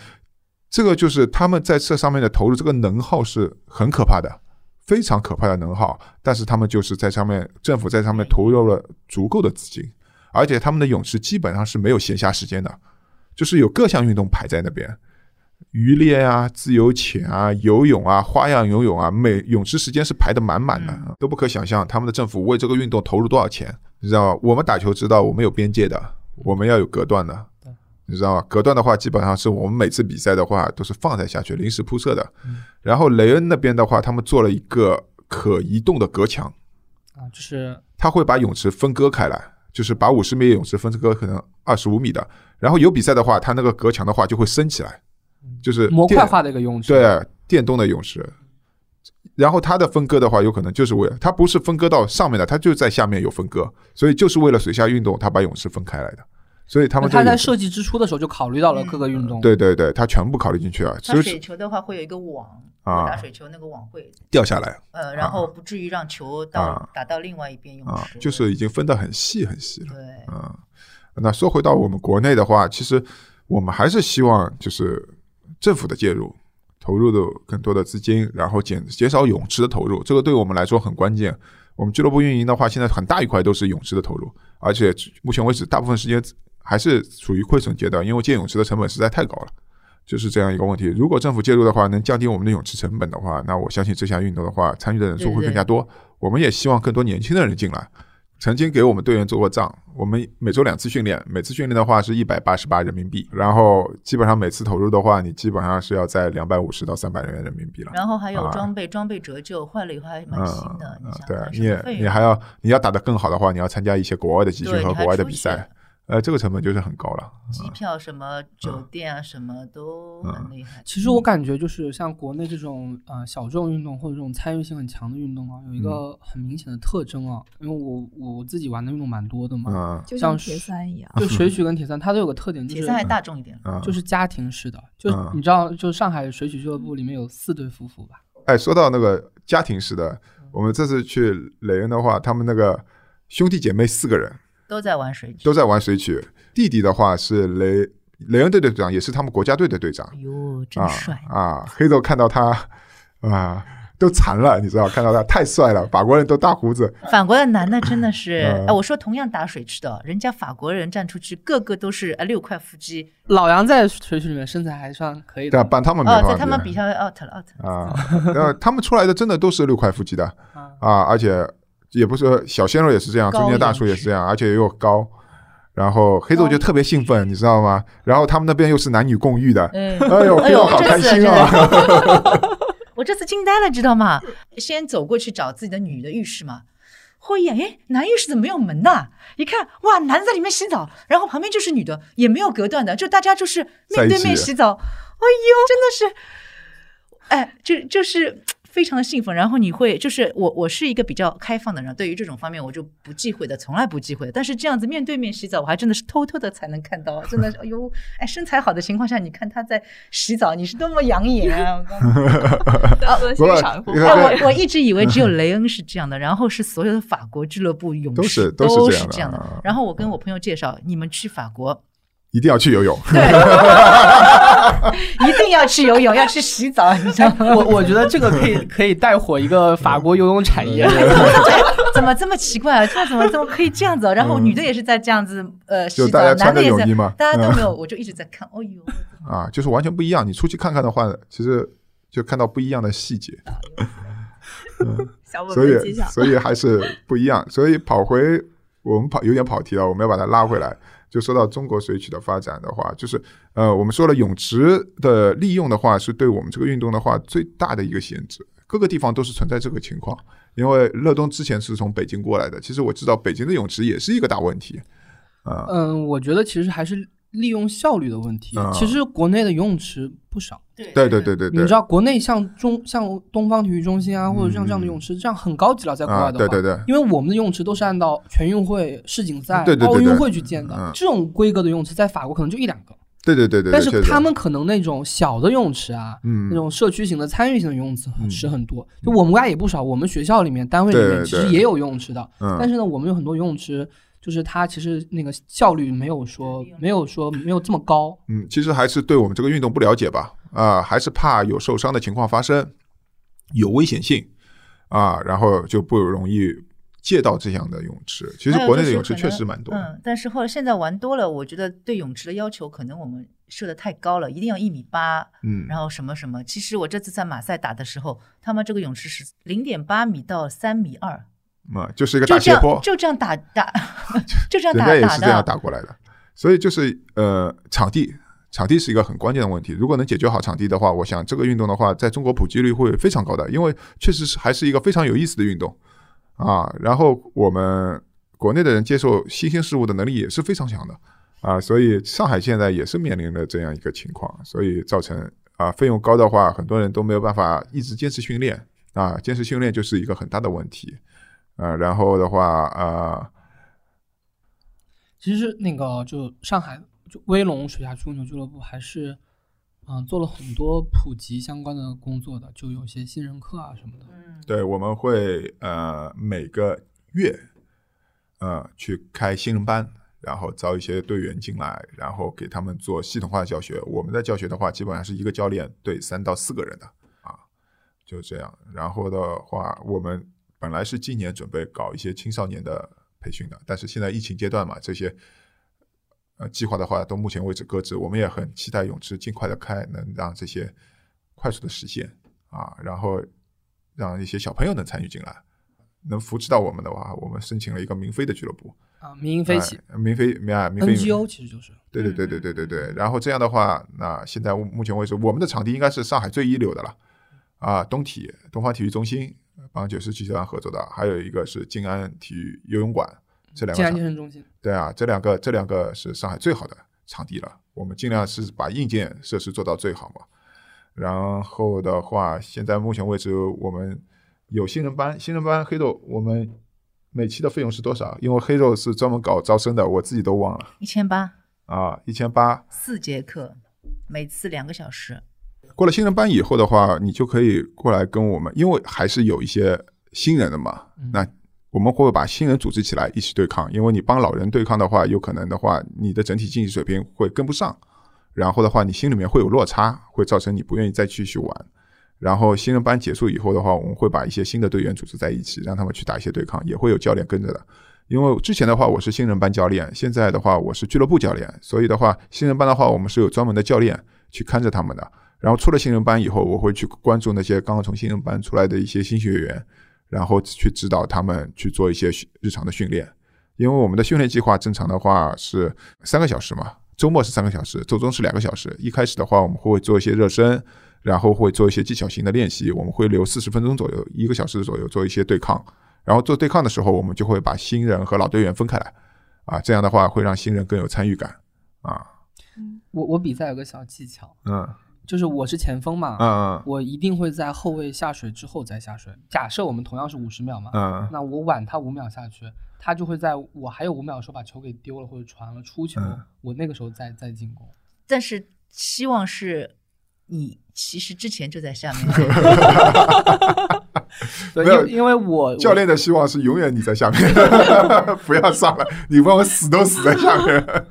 这个就是他们在这上面的投入，这个能耗是很可怕的，非常可怕的能耗。但是他们就是在上面，政府在上面投入了足够的资金，而且他们的泳池基本上是没有闲暇时间的，就是有各项运动排在那边。渔猎啊、自由潜啊、游泳啊、花样游泳啊，每泳池时间是排得满满的，嗯都不可想象他们的政府为这个运动投入多少钱，你知道吗？我们打球知道我们有边界的，我们要有隔断的，你知道吗？隔断的话，基本上是我们每次比赛的话都是放在下去临时铺设的。然后雷恩那边的话，他们做了一个可移动的隔墙，啊，就是他会把泳池分割开来，就是把五十米的泳池分割可能二十五米的。然后有比赛的话，它那个隔墙的话就会升起来，就是模块化的一个泳池。对，电动的泳池。然后它的分割的话，有可能就是为了它不是分割到上面的，它就在下面有分割，所以就是为了水下运动，它把泳池分开来的。所以他们他在设计之初的时候就考虑到了各个运动。对对对，它全部考虑进去了，它所以水球的话会有一个网，啊打水球那个网会掉下来呃，然后不至于让球到啊打到另外一边泳啊池，，就是已经分得很细很细了。对，嗯，那说回到我们国内的话，其实我们还是希望就是政府的介入，投入的更多的资金，然后减减少泳池的投入，这个对我们来说很关键。我们俱乐部运营的话，现在很大一块都是泳池的投入，而且目前为止大部分时间还是处于亏损阶段，因为建泳池的成本实在太高了。就是这样一个问题。如果政府介入的话，能降低我们的泳池成本的话，那我相信这项运动的话，参与的人数会更加多。我们也希望更多年轻的人进来。曾经给我们队员做过账，我们每周两次训练，每次训练的话是一百八十八人民币，然后基本上每次投入的话，你基本上是要在两百五十到三百元人民币了。然后还有啊装备，装备折旧，坏了以后还蛮新的。你嗯，想对，你你还要你要打得更好的话，你要参加一些国外的集训和国外的比赛，呃，这个成本就是很高了。机票什么酒店啊，什么都嗯很厉害。其实我感觉就是像国内这种呃小众运动或者这种参与性很强的运动啊，有一嗯个很明显的特征啊，因为我我自己玩的运动蛮多的嘛，嗯像就像铁三一样。就水曲跟铁三它都有个特点，就是铁三还大众一点，嗯，就是家庭式的，就嗯你知道，就上海水曲俱乐部里面有四对夫妇吧，哎，说到那个家庭式的，我们这次去雷恩的话，他们那个兄弟姐妹四个人都在玩水曲都在玩水曲，弟弟的话是雷雷恩队队长，也是他们国家队的队长哎呦，真啊帅！啊！黑豆看到他啊，都馋了，你知道，看到他太帅了，法国人都大胡子，法国的男的真的是，嗯哎，我说同样打水池的，人家法国人站出去，个个都是哎六块腹肌，老杨在水曲里面身材还算可以？的，帮他们没哦，在他们比比赛 out 了 out 了。啊，然后他们出来的真的都是六块腹肌的 啊啊，而且也不是小鲜肉也是这样，中间大叔也是这样，而且又高。然后黑豆就特别兴奋，你知道吗？然后他们那边又是男女共浴的，嗯，哎呦，哎呦好开心啊！我这次惊呆了，知道吗？先走过去找自己的女的浴室嘛，后一眼，哎，男浴室怎么没有门呐？一看，哇，男的在里面洗澡，然后旁边就是女的，也没有隔断的，就大家就是面对面洗澡。哎呦，真的是，哎，就就是非常的兴奋，然后你会就是我我是一个比较开放的人，对于这种方面我就不忌讳的，从来不忌讳的。但是这样子面对面洗澡，我还真的是偷偷的才能看到，真的是哎呦，哎身材好的情况下，你看他在洗澡，你是多么养眼啊！我告诉你 道德欣我我一直以为只有雷恩是这样的，然后是所有的法国俱乐部勇士都是都这样的这样的啊。然后我跟我朋友介绍，你们去法国一定要去游泳。一定要去游泳，要去洗澡，你知道吗？我我觉得这个可以可以带火一个法国游泳产业。怎么这么奇怪啊？这怎么怎么可以这样子啊？然后女的也是在这样子呃洗澡就大家，穿男的也在着泳衣嘛，嗯大家都没有，我就一直在看。哦呦，啊，就是完全不一样。你出去看看的话，其实就看到不一样的细节，所以。所以还是不一样。所以跑回我们跑有点跑题了，我们要把它拉回来。就说到中国水曲的发展的话，就是呃，我们说了泳池的利用的话，是对我们这个运动的话最大的一个限制。各个地方都是存在这个情况，因为乐东之前是从北京过来的，其实我知道北京的泳池也是一个大问题啊。嗯，我觉得其实还是利用效率的问题啊。其实国内的游泳池不少，对对对对对对，你知道国内像中像东方体育中心啊，或者像这样的泳池，这样很高级了，在国啊，外的话。对对对，因为我们的游泳池都是按照全运会、世锦赛、对对对对。奥运会去建的嗯，这种规格的游泳池在法国可能就一两个，对对对对，但是他们可能那种小的游泳池啊，嗯。那种社区型的、参与型的游泳池嗯池很多。就我们国家也不少，我们学校里面、单位里面其实也有游泳池的，嗯，但是呢，我们有很多游泳池，就是它其实那个效率没有说没有说没有这么高。嗯，其实还是对我们这个运动不了解吧，啊、还是怕有受伤的情况发生，有危险性啊，然后就不容易借到这样的泳池。其实国内的泳池确实蛮多，嗯，但是后来现在玩多了，我觉得对泳池的要求可能我们设的太高了，一定要一米八，嗯，然后什么什么。其实我这次在马赛打的时候，他们这个泳池是零点八米到三米二，嘛、就是一个大斜坡，就这样打打，就这样人打人家也是这样。打过来的。所以就是呃，场地，场地是一个很关键的问题。如果能解决好场地的话，我想这个运动的话，在中国普及率会非常高的，因为确实是还是一个非常有意思的运动啊。然后我们国内的人接受新兴事物的能力也是非常强的啊，所以上海现在也是面临了这样一个情况，所以造成啊费用高的话，很多人都没有办法一直坚持训练啊，坚持训练就是一个很大的问题。呃，然后的话，呃，其实那个就上海就威龙水下曲棍球俱乐部还是嗯、做了很多普及相关的工作的，就有些新人课啊什么的。嗯，对，我们会呃每个月呃去开新人班，然后招一些队员进来，然后给他们做系统化的教学。我们的教学的话，基本上是一个教练对三到四个人的啊，就这样。然后的话，我们本来是今年准备搞一些青少年的培训的，但是现在疫情阶段嘛，这些呃计划的话，到目前为止搁置。我们也很期待泳池尽快的开，能让这些快速的实现啊，然后让一些小朋友能参与进来，能扶持到我们的话，我们申请了一个民飞的俱乐部，啊，民营飞起、呃民飞民啊民飞 NGO 其实就是对对对对对对对。然后这样的话，那现在目前为止，我们的场地应该是上海最一流的了啊，东体东方体育中心帮九十集团合作的，还有一个是静安体育游泳馆，这两个静安场健身中心。对啊，这两个这两个是上海最好的场地了，我们尽量是把硬件设施做到最好嘛。然后的话，现在目前为止我们有新人班，新人班黑豆我们每期的费用是多少？因为黑豆是专门搞招生的，我自己都忘了一千八啊，一千八。四节课，每次两个小时。过了新人班以后的话，你就可以过来跟我们，因为还是有一些新人的嘛。那我们会把新人组织起来一起对抗，因为你帮老人对抗的话，有可能的话，你的整体竞技水平会跟不上，然后的话，你心里面会有落差，会造成你不愿意再继续玩。然后新人班结束以后的话，我们会把一些新的队员组织在一起，让他们去打一些对抗，也会有教练跟着的。因为之前的话我是新人班教练，现在的话我是俱乐部教练，所以的话新人班的话我们是有专门的教练去看着他们的。然后出了新人班以后，我会去关注那些刚刚从新人班出来的一些新学员，然后去指导他们去做一些训日常的训练。因为我们的训练计划正常的话是三个小时嘛，周末是三个小时，周中是两个小时。一开始的话，我们会做一些热身，然后会做一些技巧型的练习，我们会留四十分钟左右，一个小时左右做一些对抗。然后做对抗的时候，我们就会把新人和老队员分开来，啊，这样的话会让新人更有参与感，啊，我我比赛有个小技巧，嗯就是我是前锋嘛，嗯嗯我一定会在后卫下水之后再下水。假设我们同样是五十秒嘛，嗯那我晚他五秒下去，他就会在我还有五秒的时候把球给丢了或者传了出球，嗯我那个时候再再进攻。但是希望是你其实之前就在下面，对，没有因为因为我教练的希望是永远你在下面，不要上来，你帮我死都死在下面。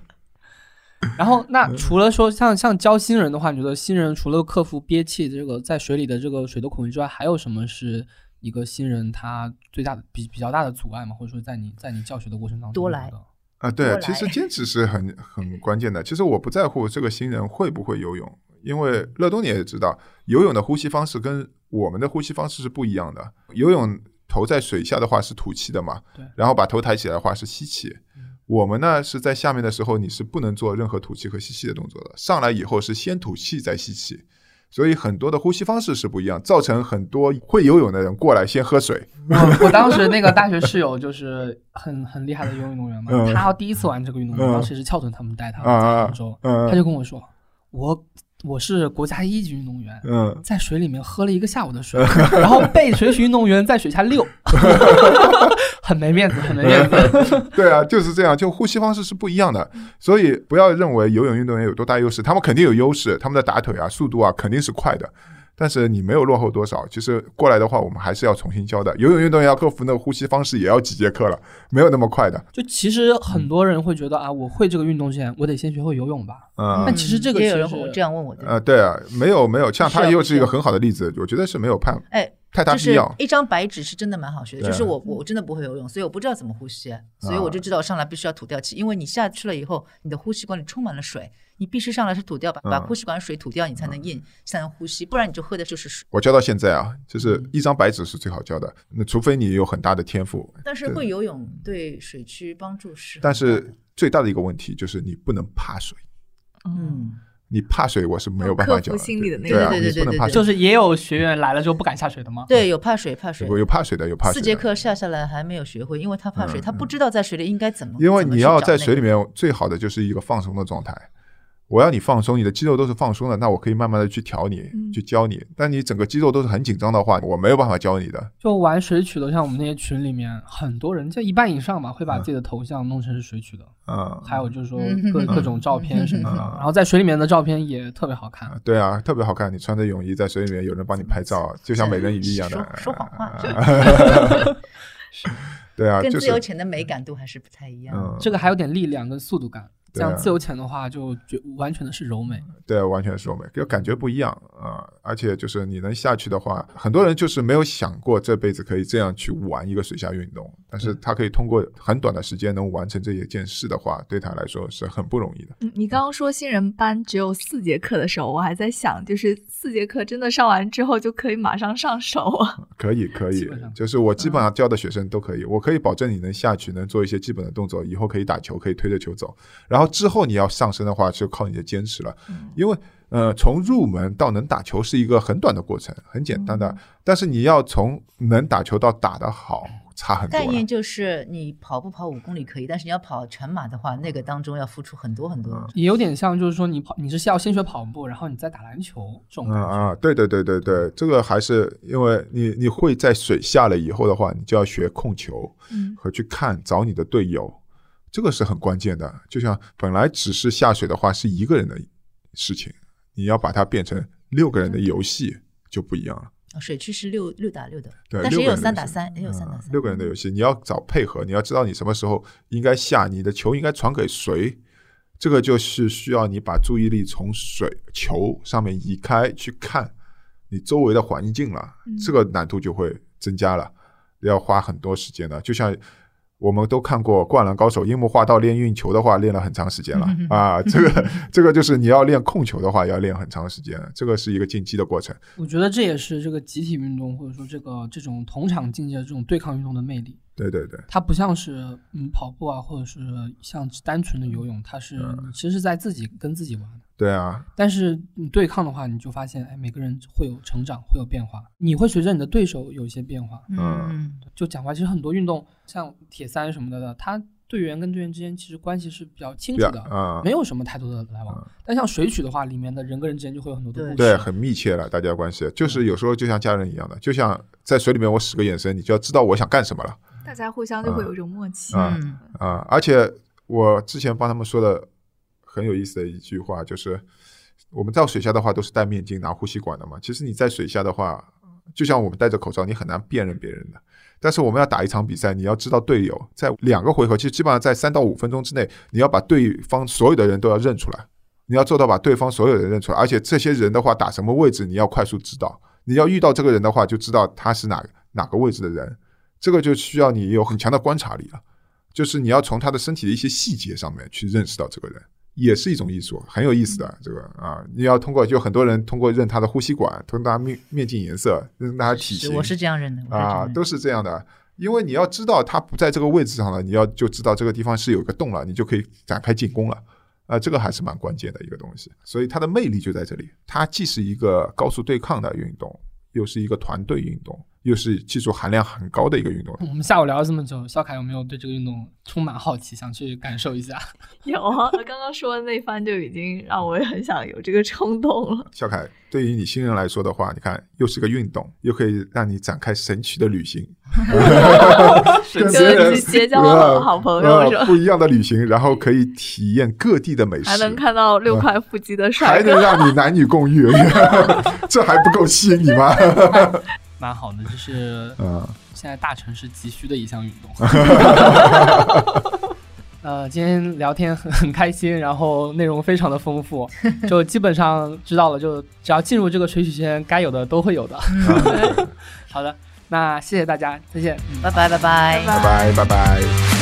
然后，那嗯除了说像像教新人的话，你觉得新人除了克服憋气这个在水里的这个水的恐惧之外，还有什么是一个新人他最大的比比较大的阻碍吗？或者说在你在你教学的过程当中，多来啊，对，其实坚持是很很关键的。其实我不在乎这个新人会不会游泳，因为乐东你也知道，游泳的呼吸方式跟我们的呼吸方式是不一样的。游泳头在水下的话是吐气的嘛对，然后把头抬起来的话是吸气。我们呢是在下面的时候，你是不能做任何吐气和吸气的动作的。上来以后是先吐气再吸气，所以很多的呼吸方式是不一样，造成很多会游泳的人过来先喝水，我我当时那个大学室友就是很很厉害的游泳运动员嘛，嗯他第一次玩这个运动，嗯当时是翘臀他们带他在杭州，嗯他就跟我说，我我是国家一级运动员，嗯，在水里面喝了一个下午的水，然后被水曲运动员在水下溜，很没面子，很没面子。对啊，就是这样，就呼吸方式是不一样的，所以不要认为游泳运动员有多大优势，他们肯定有优势，他们的打腿啊、速度啊肯定是快的，但是你没有落后多少。其实过来的话，我们还是要重新教的。游泳运动员要克服那个呼吸方式，也要几节课了，没有那么快的。就其实很多人会觉得啊，我会这个运动之前，我得先学会游泳吧。嗯但其实这个也有人会这样问我的。呃，对啊，没有没有，像他又是一个很好的例子，我觉得是没有判哎，太大就是必要。一张白纸是真的蛮好学的，就是我我真的不会游泳，所以我不知道怎么呼吸，所以我就知道上来必须要吐掉气，因为你下去了以后，你的呼吸管里充满了水，你必须上来是吐掉，把把嗯。呼吸管水吐掉，你才能硬，才能呼吸，不然你就喝的就是水。我教到现在啊，就是嗯。一张白纸是最好教的，那除非你有很大的天赋，但是会游泳对水区帮助是但是最大的一个问题就是你不能怕水。嗯，你怕水，我是没有办法克服教的。心理的那对对对对对对你不能怕水。就是也有学员来了之后不敢下水的吗？对，有怕水怕水，有有怕水的，有怕水。四节课下下来还没有学会，因为他怕水，嗯他不知道在水里应该怎么，因为你要在水里面，最好的就是一个放松的状态。我要你放松，你的肌肉都是放松的，那我可以慢慢的去调你，嗯去教你。但你整个肌肉都是很紧张的话，我没有办法教你的。就玩水曲的，像我们那些群里面，很多人就一半以上吧，会把嗯自己的头像弄成是水曲的。嗯，还有就是说嗯各各种照片什么的，嗯然后在水里面的照片也特别好看。对啊，特别好看。你穿着泳衣在水里面，有人帮你拍照，就像美人鱼一样的。说说谎话 对啊，跟自由潜的美感度还是不太一样。嗯，这个还有点力量跟速度感，像自由潜的话就觉完全的是柔美。对，完全是柔美，就感觉不一样啊、而且就是你能下去的话，很多人就是没有想过这辈子可以这样去玩一个水下运动，但是他可以通过很短的时间能完成这一件事的话，对他来说是很不容易的。嗯，你刚刚说新人班只有四节课的时候，我还在想，就是四节课真的上完之后就可以马上上手啊？可以，可以就是我基本上教的学生都可以，我可以保证你能下去，能做一些基本的动作，以后可以打球，可以推着球走。然后之后你要上升的话，就靠你的坚持了，因为呃，从入门到能打球是一个很短的过程，很简单的，但是你要从能打球到打得好，差很多。概念就是你跑步跑五公里可以，但是你要跑全马的话，那个当中要付出很多很嗯多。也有点像，就是说你跑，你是要先学跑步，然后你再打篮球这种嗯感觉。啊，对对对对对，这个还是因为你你会在水下了以后的话，你就要学控球嗯和去看找你的队友，这个是很关键的。就像本来只是下水的话是一个人的事情，你要把它变成六个人的游戏就不一样了。哦水区是六六打六的，对，但是也有三打三，也有三打三。嗯六个人的游戏，你要找配合，你要知道你什么时候应该下，你的球应该传给谁。这个就是需要你把注意力从水球上面移开，去看你周围的环境了，嗯这个难度就会增加了，要花很多时间的。就像我们都看过《灌篮高手》，樱木花道练运球的话，练了很长时间了啊。这个这个就是你要练控球的话，要练很长时间，这个是一个竞技的过程。我觉得这也是这个集体运动或者说这个这种同场竞技的这种对抗运动的魅力。对对对，它不像是嗯跑步啊，或者是像单纯的游泳，它是嗯其实是在自己跟自己玩的。对啊，但是你对抗的话，你就发现，哎，每个人会有成长，会有变化。你会随着你的对手有一些变化。嗯，就讲话，其实很多运动，像铁三什么的，他队员跟队员之间其实关系是比较清楚的，啊，没有什么太多的来往。但像水曲的话，里面的人跟人之间就会有很多的故事。对，很密切了，大家关系就是有时候就像家人一样的，就像在水里面我使个眼神，你就要知道我想干什么了大家互相就会有一种默契。啊嗯啊！而且我之前帮他们说的很有意思的一句话就是，我们到水下的话都是戴面镜、拿呼吸管的嘛。其实你在水下的话，就像我们戴着口罩，你很难辨认别人的。但是我们要打一场比赛，你要知道队友在两个回合，其实基本上在三到五分钟之内，你要把对方所有的人都要认出来，你要做到把对方所有人认出来，而且这些人的话打什么位置，你要快速知道。你要遇到这个人的话，就知道他是哪哪个位置的人，这个就需要你有很强的观察力了。就是你要从他的身体的一些细节上面去认识到这个人，也是一种艺术，很有意思的。这个啊，你要通过就很多人通过认他的呼吸管，通过他面面镜颜色，认他体型，是我是这样认的，啊都是这样的。因为你要知道他不在这个位置上了，你要就知道这个地方是有一个洞了，你就可以展开进攻了。啊、这个还是蛮关键的一个东西，所以它的魅力就在这里。它既是一个高速对抗的运动，又是一个团队运动，又是技术含量很高的一个运动。我们下午聊了这么久，小凯有没有对这个运动充满好奇，想去感受一下？有啊，他刚刚说的那番就已经让我也很想有这个冲动了。小凯，对于你新人来说的话，你看又是个运动，又可以让你展开神奇的旅行，跟别人就是结交了好朋友呃是吧不一样的旅行，然后可以体验各地的美食，还能看到六块腹肌的帅还能哥，让你男女共浴，这还不够吸引你吗？蛮好的，就是嗯，现在大城市急需的一项运动。呃，今天聊天很很开心，然后内容非常的丰富，就基本上知道了，就只要进入这个水曲圈，该有的都会有的。好的，那谢谢大家，再见。拜拜拜拜拜拜拜拜。